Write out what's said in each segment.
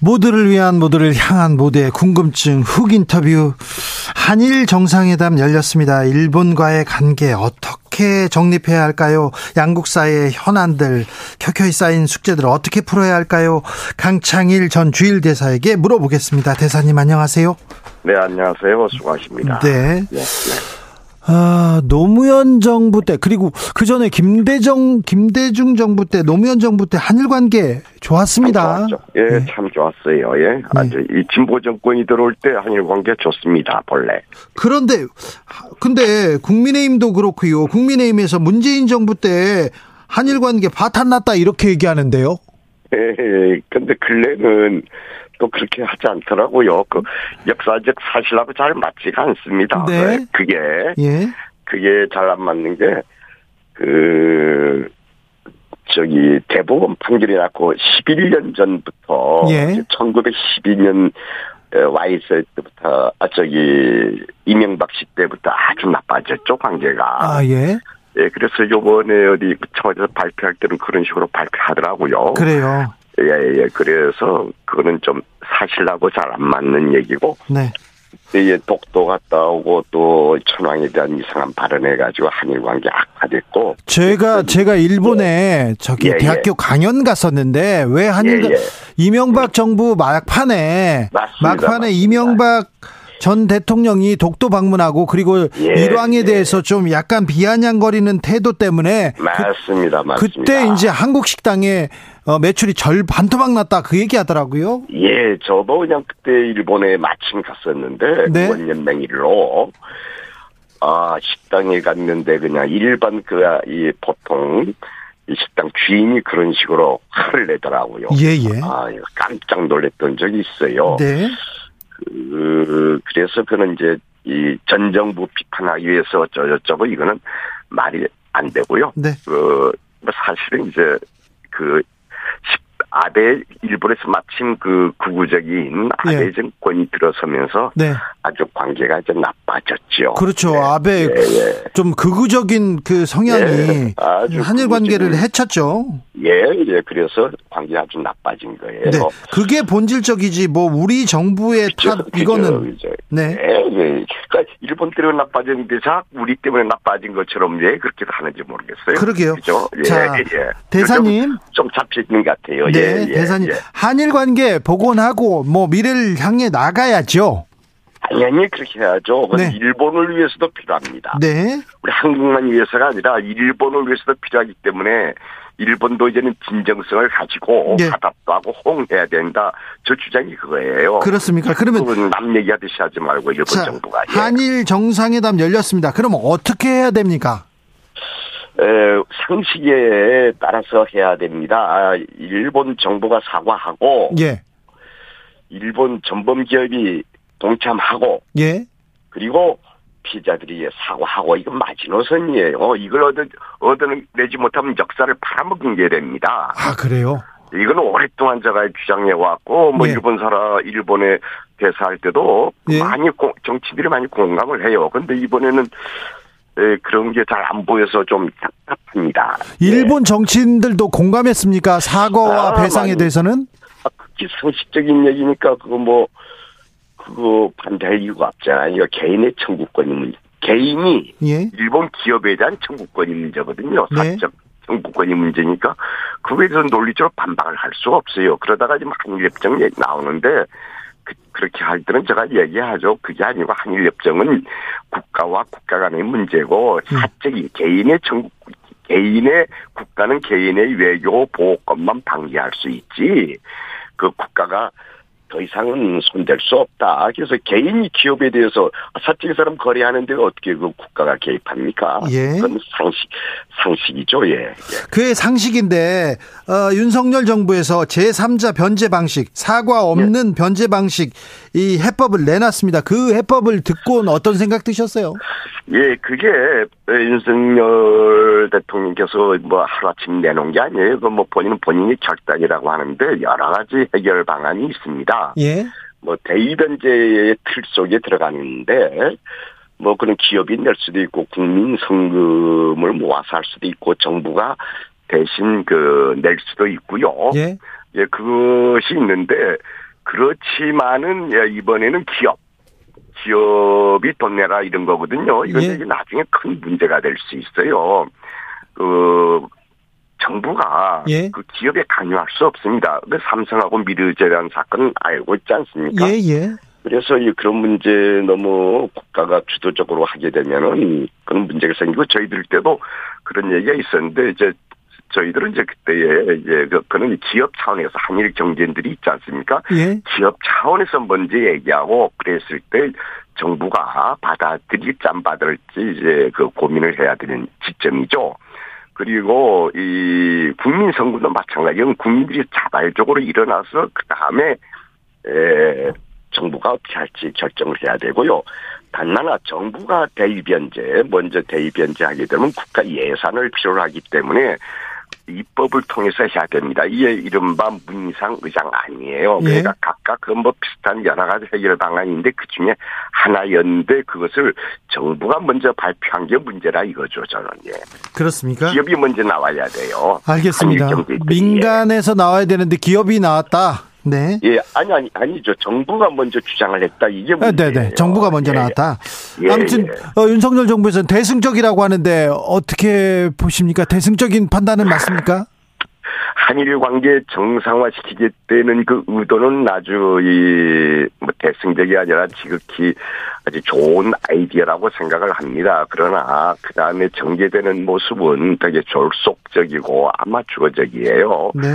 모두를 위한 모두를 향한 모두의 궁금증 훅 인터뷰 한일 정상회담 열렸습니다. 일본과의 관계 어떻게 정립해야 할까요? 양국 사이의 현안들 켜켜이 쌓인 숙제들 어떻게 풀어야 할까요? 강창일 전 주일 대사에게 물어보겠습니다. 대사님 안녕하세요. 네 안녕하세요 수고하십니다. 네. 네, 네. 아, 노무현 정부 때 그리고 그 전에 김대정 김대중 정부 때 노무현 정부 때 한일 관계 좋았습니다. 참 예, 네. 참 좋았어요. 예, 아주 이 진보 정권이 들어올 때 한일 관계 좋습니다. 본래. 그런데 근데 국민의힘도 그렇고요. 국민의힘에서 문재인 정부 때 한일 관계 바탄 났다 이렇게 얘기하는데요. 예, 근데 근래는 또 그렇게 하지 않더라고요. 그 역사적 사실하고 잘 맞지가 않습니다. 네. 그게 예. 그게 잘 안 맞는 게 그 저기 대법원 판결이 났고 11년 전부터 예. 1912년 와이스 때부터 아 저기 이명박 씨 때부터 아주 나빠졌죠 관계가. 아, 예. 예, 그래서 요번에 어디 청와대에서 발표할 때는 그런 식으로 발표하더라고요. 그래요. 예, 예. 그래서 그거는 좀 사실하고 잘 안 맞는 얘기고 네. 예, 독도 갔다 오고 또 천황에 대한 이상한 발언해가지고 한일 관계 악화됐고. 제가 제가 일본에 저기 예, 예. 대학교 강연 갔었는데 왜 한일 예, 예. 이명박 정부 막판에 맞습니다, 막판에 맞습니다. 이명박 전 대통령이 독도 방문하고 그리고 예, 일왕에 예. 대해서 좀 약간 비아냥거리는 태도 때문에 그- 맞습니다, 맞습니다. 그 때 이제 한국 식당에 어, 매출이 절 반토막 났다 그 얘기 하더라고요. 예, 저도 그냥 그때 일본에 마침 갔었는데 네. 의원연맹 일로 아 식당에 갔는데 그냥 일반 그 이 보통 이 식당 주인이 그런 식으로 화를 내더라고요. 예, 예. 아, 깜짝 놀랐던 적이 있어요. 네. 그, 그래서 그는 이제 이 전 정부 비판하기 위해서 어쩌고저쩌고 이거는 말이 안 되고요. 네. 그, 뭐 사실은 이제 그, 십- 아베 일본에서 마침 그 구구적인 아베 예. 정권이 들어서면서 네. 아주 관계가 좀 나빠졌죠. 그렇죠. 네. 아베 예, 예. 좀 극우적인 그 성향이 예, 한일 관계를 극우적인- 해쳤죠. 예, 예. 그래서 관계가 아주 나빠진 거예요. 네. 그게 본질적이지 뭐 우리 정부의 그죠, 탓 그죠, 이거는 그죠. 네. 예, 예. 그러니까 일본 때문에 나빠졌는데 자꾸 우리 때문에 나빠진 것처럼 왜 그렇게 하는지 모르겠어요. 그러게요. 그죠? 예, 자, 예. 대사님. 좀, 좀 잡혀있는 것 같아요. 네, 예, 예, 대사님. 예. 한일 관계 복원하고 뭐 미래를 향해 나가야죠. 당연히 그렇게 해야죠. 네. 일본을 위해서도 필요합니다. 네. 우리 한국만 위해서가 아니라 일본을 위해서도 필요하기 때문에 일본도 이제는 진정성을 가지고 네. 화답도 하고 호응해야 된다. 저 주장이 그거예요. 그렇습니다. 그러면 남 얘기하듯이 하지 말고 일본 자, 정부가. 예. 한일 정상회담 열렸습니다. 그럼 어떻게 해야 됩니까? 에, 상식에 따라서 해야 됩니다. 아, 일본 정부가 사과하고 예. 일본 전범 기업이 동참하고 예. 그리고 피자들이 사과하고 이건 마지노선이에요. 이걸 얻어 얻어내지 못하면 역사를 팔아먹은 게 됩니다. 아, 그래요. 이거는 오랫동안 제가 주장해 왔고 뭐 예. 일본 사람 일본에 대사할 때도 예. 많이 공- 정치들이 많이 공감을 해요. 근데 이번에는 에, 그런 게 잘 안 보여서 좀 답답합니다. 일본 정치인들도 공감했습니까? 사과와 아, 배상에 많이. 대해서는? 아, 그게 상식적인 얘기니까 그거 뭐 그거 반대할 이유가 없잖아요. 이거 개인의 청구권이 문제. 개인이 예. 일본 기업에 대한 청구권이 문제거든요. 네. 사적 청구권이 문제니까 그거에 대해서 논리적으로 반박을 할 수가 없어요. 그러다가 지금 한일협정 얘기 나오는데 그, 렇게 할 때는 제가 얘기하죠. 그게 아니고 한일협정은 국가와 국가 간의 문제고 음. 사적인 개인의 청구 개인의 국가는 개인의 외교 보호권만 방기할 수 있지 그 국가가 더 이상은 손댈 수 없다. 그래서 개인이 기업에 대해서 사적인 사람 거래하는데 어떻게 그 국가가 개입합니까? 예. 그건 상식 상식이죠. 예. 예. 그의 상식인데 어, 윤석열 정부에서 제3자 변제 방식, 사과 없는 변제 방식 이 해법을 내놨습니다. 그 해법을 듣고는 어떤 생각 드셨어요? 예, 그게 윤석열 대통령께서 뭐 하루아침 내놓은 게 아니에요. 그뭐 본인은 본인의 결단이라고 하는데 여러 가지 해결 방안이 있습니다. 예. 뭐 대의변제의 틀 속에 들어가는데 뭐 그런 기업이 낼 수도 있고 국민 성금을 모아서 할 수도 있고 정부가 대신 그 낼 수도 있고요. 예. 예, 그것이 있는데 그렇지만은 예, 이번에는 기업 기업이 돈 내라 이런 거거든요. 이건 예. 나중에 큰 문제가 될 수 있어요. 그 정부가 예. 그 기업에 관여할 수 없습니다. 그 삼성하고 미르재란 사건 알고 있지 않습니까? 예, 예. 그래서 이 그런 문제 너무 국가가 주도적으로 하게 되면은 그런 문제가 생기고 저희들 때도 그런 얘기가 있었는데 이제 저희들은 이제 그때에 이제 그 그는 기업 차원에서 한일 경쟁들이 있지 않습니까? 예. 기업 차원에서 먼저 얘기하고 그랬을 때 정부가 받아들일 짬 받을지 이제 그 고민을 해야 되는 지점이죠. 그리고 이 국민 선거도 마찬가지로 국민들이 자발적으로 일어나서 그 다음에 에 정부가 어떻게 할지 결정을 해야 되고요. 단나나 정부가 대입변제 먼저 대입변제하게 되면 국가 예산을 필요로 하기 때문에 입법을 통해서 해야 됩니다. 이게 이른바 문상 의장 아니에요. 예. 그러니까 각각 그뭐 비슷한 여러 가지 해결 방안인데 그 중에 하나였는데 그것을 정부가 먼저 발표한 게 문제라 이거죠, 저는. 예. 그렇습니까? 기업이 먼저 나와야 돼요. 알겠습니다. 민간에서 나와야 되는데 기업이 나왔다. 네. 예, 아니, 아니, 아니죠. 정부가 먼저 주장을 했다. 이게 아, 문제예요. 네 네. 정부가 먼저 예, 예. 나왔다. 예, 아무튼 예. 어, 윤석열 정부에서는 대승적이라고 하는데 어떻게 보십니까? 대승적인 판단은 맞습니까? 한일 관계 정상화시키겠다는 그 의도는 아주 이뭐 대승적이 아니라 지극히 아주 좋은 아이디어라고 생각을 합니다. 그러나 그 다음에 전개되는 모습은 되게 졸속적이고 아마추어적이에요. 네.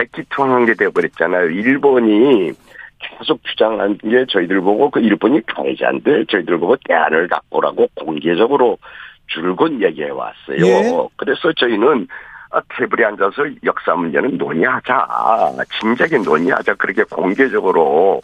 백기투항한 게 돼버렸잖아요. 일본이 계속 주장한 게 저희들 보고 그 일본이 가해자인데 저희들 보고 대안을 갖고라고 공개적으로 줄곧 얘기해 왔어요. 예. 그래서 저희는 아, 테이블에 앉아서 역사 문제는 논의하자. 진작에 논의하자. 그렇게 공개적으로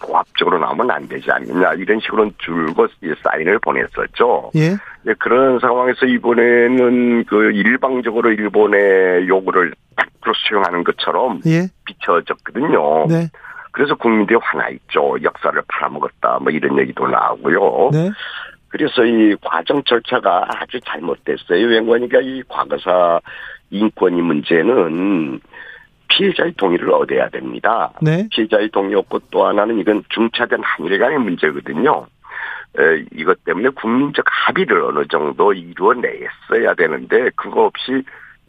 고압적으로 나오면 안 되지 않느냐. 이런 식으로 줄곧 이 사인을 보냈었죠. 예. 예, 그런 상황에서 이번에는 그 일방적으로 일본의 요구를 100% 수용하는 것처럼 예. 비춰졌거든요. 네. 그래서 국민들이 화나 있죠. 역사를 팔아먹었다. 뭐 이런 얘기도 나오고요. 네. 그래서 이 과정 절차가 아주 잘못됐어요. 왜냐니까 이 과거사 인권이 문제는 피해자의 동의를 얻어야 됩니다. 네. 피해자의 동의 없고 또 하나는 이건 중차된 한일 간의 문제거든요. 에, 이것 때문에 국민적 합의를 어느 정도 이루어냈어야 되는데 그거 없이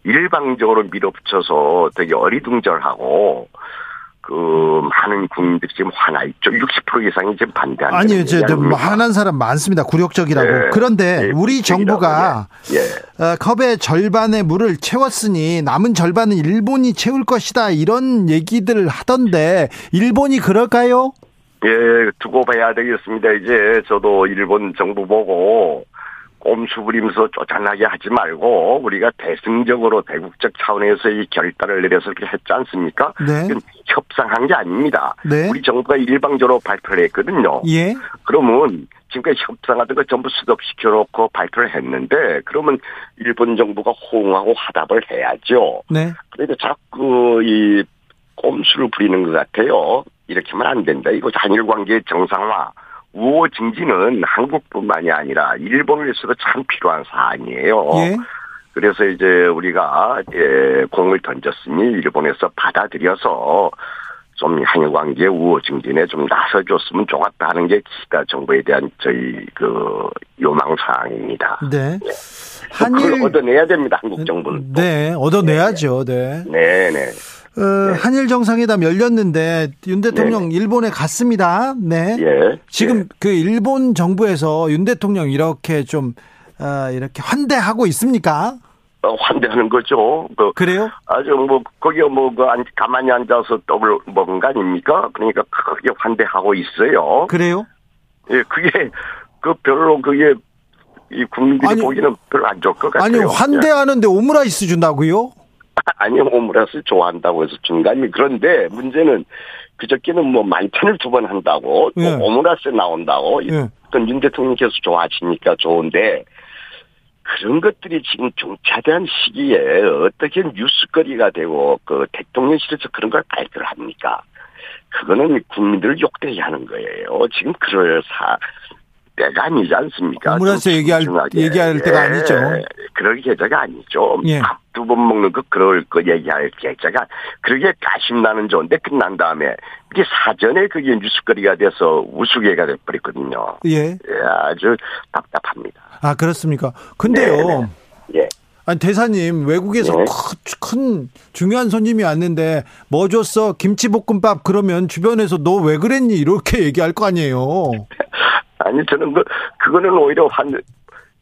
일방적으로 밀어붙여서 되게 어리둥절하고 그 많은 국민들이 지금 화나 있죠. 60% 이상이 지금 반대한다. 아니요, 뭐 화난 사람 많습니다. 굴욕적이라고. 네. 그런데 네, 우리 정부가 예. 어, 컵의 절반의 물을 채웠으니 남은 절반은 일본이 채울 것이다. 이런 얘기들 하던데 일본이 그럴까요? 예, 두고 봐야 되겠습니다. 이제 저도 일본 정부 보고 꼼수 부리면서 쫓아나게 하지 말고 우리가 대승적으로 대국적 차원에서 이 결단을 내려서 이렇게 했지 않습니까? 네. 협상한 게 아닙니다. 네. 우리 정부가 일방적으로 발표를 했거든요. 예. 그러면 지금까지 협상하던 거 전부 스톱시켜놓고 발표를 했는데 그러면 일본 정부가 호응하고 화답을 해야죠. 네. 그런데 자꾸 이 꼼수를 부리는 것 같아요. 이렇게 하면 안 된다. 이거 한일 관계 정상화, 우호 증진은 한국뿐만이 아니라 일본을 위해서도 참 필요한 사안이에요. 예. 그래서 이제 우리가 예, 공을 던졌으니 일본에서 받아들여서 좀 한일 관계 우호 증진에 좀 나서줬으면 좋겠다 하는 게 기가 정부에 대한 저희 그 요망 사항입니다. 네. 한일 그걸 한일 얻어내야 됩니다. 한국 정부는. 또. 네, 얻어내야죠. 네. 네, 네. 어, 한일 정상회담 열렸는데 윤 대통령 일본에 갔습니다. 네. 예. 지금 예. 그 일본 정부에서 윤 대통령 이렇게 좀 어, 이렇게 환대하고 있습니까? 어, 환대하는 거죠. 그 그래요? 아주 뭐 거기에 뭐그 가만히 앉아서 떡을 먹은 거 아닙니까? 그러니까 크게 환대하고 있어요. 그래요? 예, 그게 그 별로 그게 이 국민들이 아니, 보기는 별로 안 좋을 것 같아요. 아니 환대하는데 오므라이스 준다고요? 아니 오므라이스 좋아한다고 해서 준거 아니 그런데 문제는 그저께는 뭐 만찬을 두 번 한다고 또 예. 오므라이스 나온다고 예. 그건 윤 대통령께서 좋아하시니까 좋은데 그런 것들이 지금 중차대한 시기에 어떻게 뉴스거리가 되고 그 대통령실에서 그런 걸 발표를 합니까? 그거는 국민들을 욕되게 하는 거예요. 지금 그럴 사 때가 아니지 않습니까? 오므라이스 좀 얘기할-. 얘기할 때가 아니죠. 그럴 계좌가 아니죠. 예. 밥두번 먹는 거 그럴 거 얘기할 계좌가 그렇게 가심나는 좋은데 끝난 다음에 이게 사전에 그게 뉴스거리가 돼서 우스개가 돼버렸거든요. 예. 예, 아주 답답합니다. 아 그렇습니까? 근데요. 네, 예. 아니 대사님 외국에서 네. 큰, 큰 중요한 손님이 왔는데 뭐 줬어 김치볶음밥 그러면 주변에서 너 왜 그랬니 이렇게 얘기할 거 아니에요. 아니 저는 그 그거는 오히려 한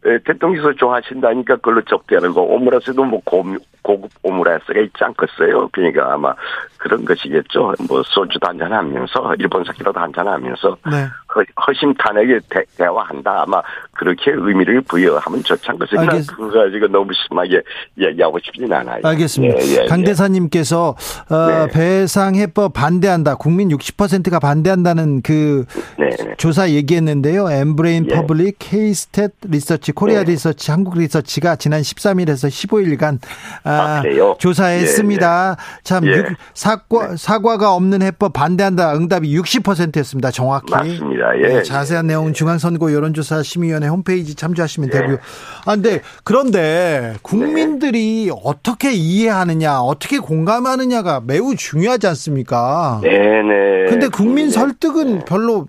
에, 대통령께서 좋아하신다니까 그걸로 접대하는 거 오므라이스도 뭐 고, 고급 오므라이스가 있지 않겠어요. 그러니까 아마 그런 것이겠죠. 뭐 소주도 한잔 하면서 일본 사케라도 한잔 하면서 네. 허, 허심탄회하게 대, 대화한다. 아마 그렇게 의미를 부여하면 좋지. 난 알겠- 그거 가지고 너무 심하게 얘기하고 싶진 않아요. 알겠습니다. 예, 예, 강 예. 대사님께서 어, 네. 배상 해법 반대한다. 국민 60%가 반대한다는 그 네, 네. 조사 얘기했는데요. 엠브레인 예. 퍼블릭, K스탯 리서치, 코리아 네. 리서치, 한국 리서치가 지난 13일에서 15일간 아, 아? 조사했습니다. 참 예. 육- 사과 사과가 없는 해법 반대한다. 응답이 60%였습니다. 정확히. 맞습니다. 예, 네, 자세한 내용은 중앙선거 여론조사 심의위원회 홈페이지 참조하시면 되고요. 아, 근데 그런데 국민들이 어떻게 이해하느냐, 어떻게 공감하느냐가 매우 중요하지 않습니까? 네 네. 근데 국민 설득은 별로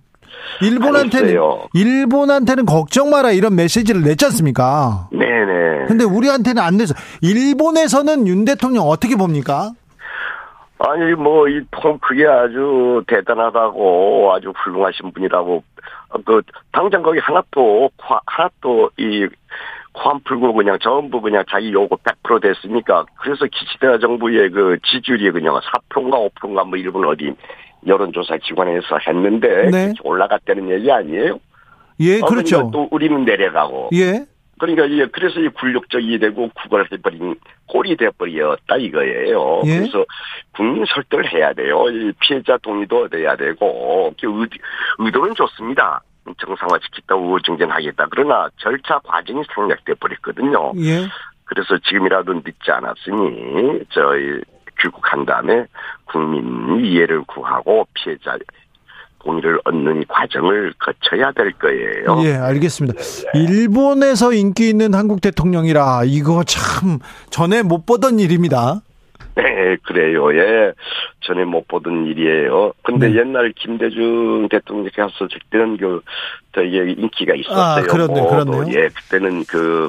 일본한테는. 일본한테는 걱정 마라 이런 메시지를 냈지 않습니까? 네네. 근데 우리한테는 안 내서 일본에서는 윤 대통령 어떻게 봅니까? 아니 뭐 이 통 그게 아주 대단하다고 아주 훌륭하신 분이라고 어, 그 당장 거기 하나도 화- 하나도 이 코안 풀고 그냥 전부 그냥 자기 요구 100% 됐으니까 그래서 기시다 정부의 그 지지율이 그냥 4%인가 5%인가 뭐 일본 어디 여론조사 기관에서 했는데 네. 올라갔다는 얘기 아니에요? 예, 어, 그렇죠. 그러니까 또 우리는 내려가고 예. 그러니까 이게 그래서 이 굴욕적이 되고 구걸해버린 꼴이 돼버렸다 이거예요. 예? 그래서 국민 설득을 해야 돼요. 이 피해자 동의도 얻어야 되고 그 의, 의도는 좋습니다. 정상화시키다 우호증진하겠다. 그러나 절차 과정이 생략돼 버렸거든요. 예. 그래서 지금이라도 늦지 않았으니 저희 귀국한 다음에 국민 이해를 구하고 피해자 동의를 얻는 과정을 거쳐야 될 거예요. 예, 알겠습니다. 일본에서 인기 있는 한국 대통령이라 이거 참 전에 못 보던 일입니다. 네, 그래요. 예. 전에 못 보던 일이에요. 근데 네. 옛날 김대중 대통령께서 했을 때는 그, 되게 인기가 있었어요. 아, 그렇네, 뭐, 그렇네요. 예, 그때는 그,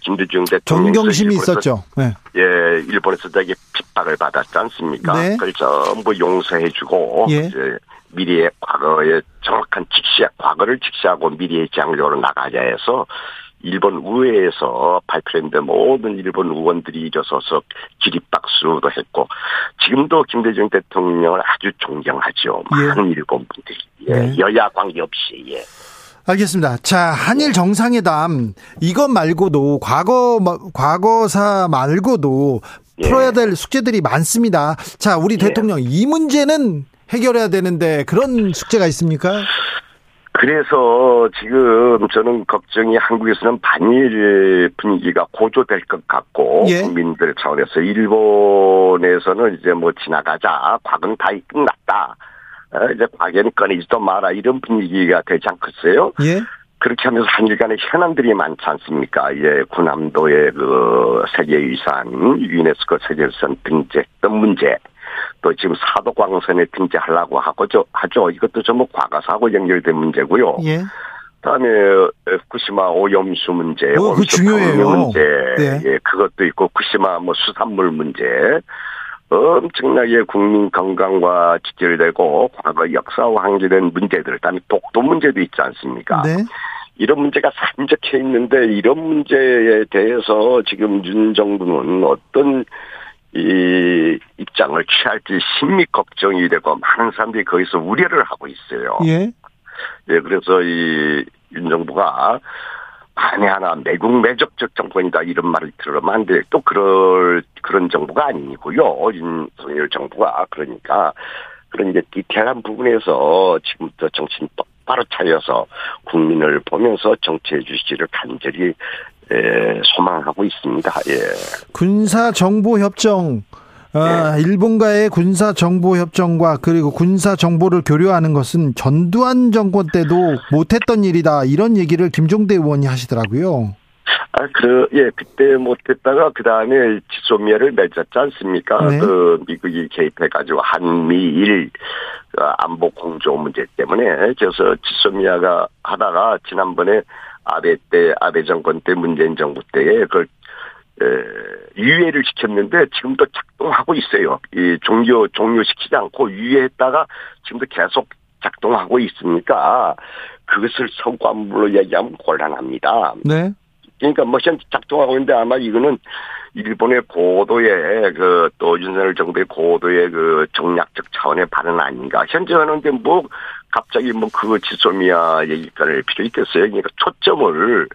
김대중 대통령. 존경심이 있었죠. 네. 예, 일본에서 되게 핍박을 받았지 않습니까? 네. 그걸 전부 용서해주고, 예. 이제 미래의 과거의 정확한 직시, 과거를 직시하고 미래의 장려로 나가자 해서 일본 의회에서 발표했는데 모든 일본 의원들이 일어서서 기립박수도 했고 지금도 김대중 대통령을 아주 존경하죠. 예. 많은 일본 분들이 예. 네. 여야 관계없이 예. 알겠습니다. 자, 한일 정상회담 이것 말고도 과거 과거사 말고도 예. 풀어야 될 숙제들이 많습니다. 자, 우리 예. 대통령 이 문제는 해결해야 되는데 그런 숙제가 있습니까? 그래서 지금 저는 걱정이 한국에서는 반일 분위기가 고조될 것 같고 예. 국민들 차원에서 일본에서는 이제 뭐 지나가자 과거는 다 끝났다 어, 이제 과거는 꺼내지도 마라 이런 분위기가 되지 않겠어요? 예. 그렇게 하면서 한일 간의 현안들이 많지 않습니까? 예, 군함도의 그 세계유산, 유네스코 세계유산 등재했던 문제, 또 지금 사도광선에 등재하려고 하고죠, 하죠. 이것도 전부 과거사하고 연결된 문제고요. 예. 다음에 후쿠시마 오염수 문제, 어, 그거 오염수 중요해요. 문제, 네. 예, 그것도 있고 후쿠시마 뭐 수산물 문제, 엄청나게 국민 건강과 직결되고 과거 역사와 관계된 문제들, 그다음에 독도 문제도 있지 않습니까? 네. 이런 문제가 산적해 있는데 이런 문제에 대해서 지금 윤 정부는 어떤 이 입장을 취할지 심히 걱정이 되고 많은 사람들이 거기서 우려를 하고 있어요. 예. 예, 그래서 이 윤 정부가 만에 하나 매국 매적적 정권이다 이런 말을 들으면 안 돼. 또 그럴 그런 정부가 아니고요. 윤석열 정부가 그러니까 그런 이제 디테일한 부분에서 지금부터 정신 똑바로 차려서 국민을 보면서 정치해 주시기를 간절히 예, 소망하고 있습니다. 예. 군사 정보 협정 아, 일본과의 군사 정보 협정과 그리고 군사 정보를 교류하는 것은 전두환 정권 때도 못했던 일이다 이런 얘기를 김종대 의원이 하시더라고요. 아, 그, 예, 그때 못했다가, 그 다음에 지소미아를 맺었지 않습니까? 네. 그, 미국이 개입해가지고, 한미일, 그 안보 공조 문제 때문에, 그래서 지소미아가 하다가, 지난번에 아베 때, 아베 정권 때, 문재인 정부 때에, 그걸, 에, 유예를 시켰는데, 지금도 작동하고 있어요. 이 종료, 종료시키지 않고 유예했다가, 지금도 계속 작동하고 있으니까, 그것을 성과물로 얘기하면 곤란합니다. 네. 그러니까 뭐 현재 작동하고 있는데 아마 이거는 일본의 고도의 그 또 윤석열 정부의 고도의 그 정략적 차원의 발언 아닌가. 현재 하는데 뭐 갑자기 뭐 그 지소미아 얘기까지 필요 있겠어요. 그러니까 초점을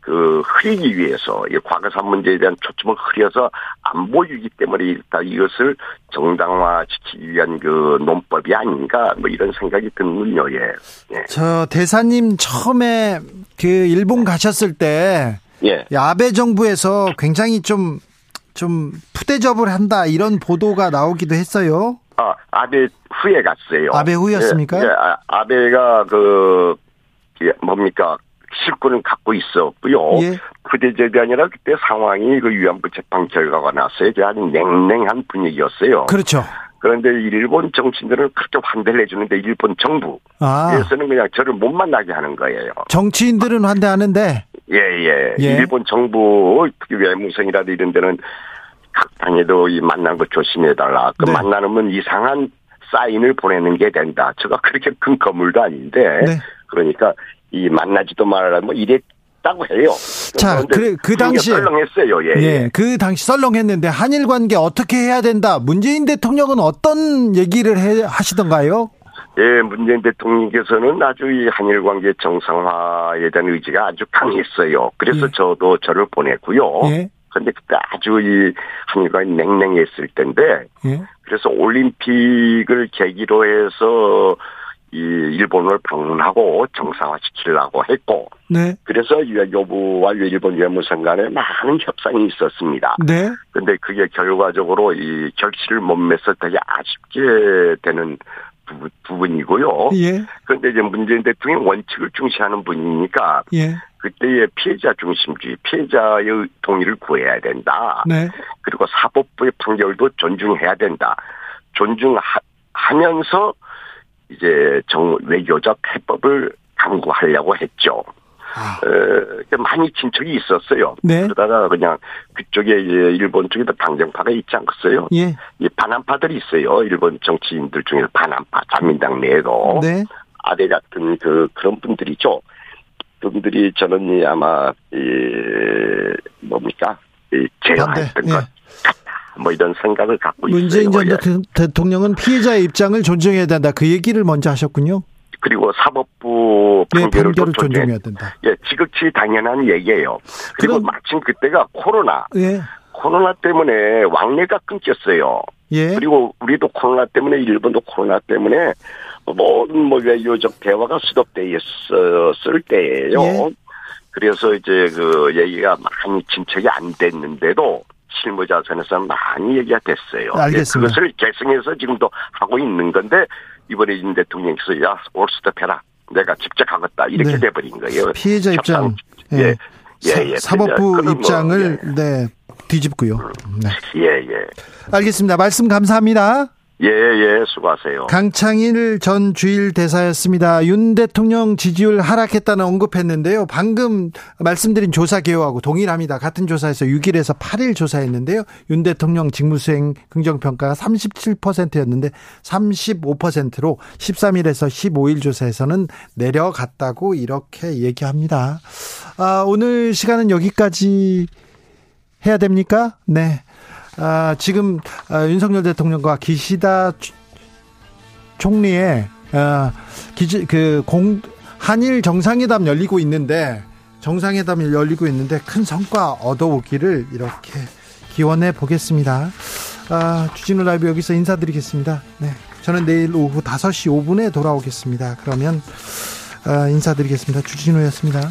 그 흐리기 위해서 이 과거사 문제에 대한 초점을 흐려서 안 보이기 때문에 일단 이것을 정당화시키기 위한 그 논법이 아닌가 뭐 이런 생각이 드는군요. 예. 예. 저 대사님 처음에 그 일본 가셨을 때 예. 아베 정부에서 굉장히 좀 좀 푸대접을 한다 이런 보도가 나오기도 했어요. 아, 아베 후에 갔어요. 아베 후였습니까? 예, 예, 아, 아베가 그, 예, 뭡니까, 실권을 갖고 있었고요. 예. 부대접이 아니라 그때 상황이 그 위안부 재판 결과가 났어요. 아주 냉랭한 분위기였어요. 그렇죠. 그런데 일본 정치인들은 그렇게 환대를 해주는데 일본 정부에서는 아 그냥 저를 못 만나게 하는 거예요. 정치인들은 환대하는데 예, 예. 예. 일본 정부, 특히 외무성이라도 이런 데는 각 당에도 이 만난 거 조심해달라. 그 네. 만나면 이상한 사인을 보내는 게 된다. 제가 그렇게 큰 건물도 아닌데. 네. 그러니까 이 만나지도 말아라 뭐 이 랬다고 해요. 자, 그런데 그- 그 당시에- 썰렁했어요. 예, 예, 예. 그 당시 썰렁했는데 한일 관계 어떻게 해야 된다. 문재인 대통령은 어떤 얘기를 해, 하시던가요? 예, 문재인 대통령께서는 아주 이 한일 관계 정상화에 대한 의지가 아주 강했어요. 그래서 예. 저도 저를 보냈고요. 예, 근데 그때 아주 이 한일관이 냉랭했을 때인데 예, 그래서 올림픽을 계기로 해서 이 일본을 방문하고 정상화시키려고 했고 네, 그래서 여부와 일본 외무성 간에 많은 협상이 있었습니다. 네, 근데 그게 결과적으로 이 결실을 못 맺어 되게 아쉽게 되는 부, 부분이고요. 예, 그런데 이제 문재인 대통령이 원칙을 중시하는 분이니까 예, 그때의 피해자 중심주의, 피해자의 동의를 구해야 된다. 네, 그리고 사법부의 판결도 존중해야 된다. 존중하면서 이제 정 외교적 해법을 강구하려고 했죠. 아, 어, 많이 친척이 있었어요. 네. 그러다가 그냥 그쪽에 이제 일본 쪽에도 강경파가 있지 않겠어요. 예, 이 반한파들이 있어요. 일본 정치인들 중에서 반한파, 자민당 내에도 네, 아대 같은 그 그런 분들이죠. 그분들이 저는 이 아마 이 뭡니까 이 제어했던 반대, 것. 뭐 이런 생각을 갖고 문재인 있어요. 전 예. 대- 대통령은 피해자의 입장을 존중해야 된다. 그 얘기를 먼저 하셨군요. 그리고 사법부 네, 판결을 존중해. 존중해야 된다. 예, 지극히 당연한 얘기예요. 그리고 그럼- 마침 그때가 코로나, 예, 코로나 때문에 왕래가 끊겼어요. 예, 그리고 우리도 코로나 때문에 일본도 코로나 때문에 모든 뭐 외교적 대화가 수독돼 있었을 때예요. 예. 그래서 이제 그 얘기가 많이 진척이 안 됐는데도 실무자선에서 많이 얘기가 됐어요. 알겠습니다. 예, 그것을 계승해서 지금도 하고 있는 건데 이번에 윤 대통령께서 야 올스톱해라. 내가 직접 하겠다 이렇게 네. 돼버린 거예요. 피해자 입장, 협상, 예, 예, 예, 예. 사, 법부 그럼 뭐, 입장을 네 뒤집고요. 네, 예, 예. 알겠습니다. 말씀 감사합니다. 예, 예, 수고하세요. 강창일 전 주일 대사였습니다. 윤 대통령 지지율 하락했다는 언급했는데요. 방금 말씀드린 조사 개요하고 동일합니다. 같은 조사에서 6일에서 8일 조사했는데요. 윤 대통령 직무수행 긍정평가가 37%였는데 35%로 13일에서 15일 조사에서는 내려갔다고 이렇게 얘기합니다. 아, 오늘 시간은 여기까지 해야 됩니까? 네. 아, 지금 아, 윤석열 대통령과 기시다 총리의 아, 기지 그 공 한일 정상회담 열리고 있는데 정상회담이 열리고 있는데 큰 성과 얻어오기를 이렇게 기원해 보겠습니다. 아, 주진우 라이브 여기서 인사드리겠습니다. 네. 저는 내일 오후 5시 5분에 돌아오겠습니다. 그러면 아, 인사드리겠습니다. 주진우였습니다.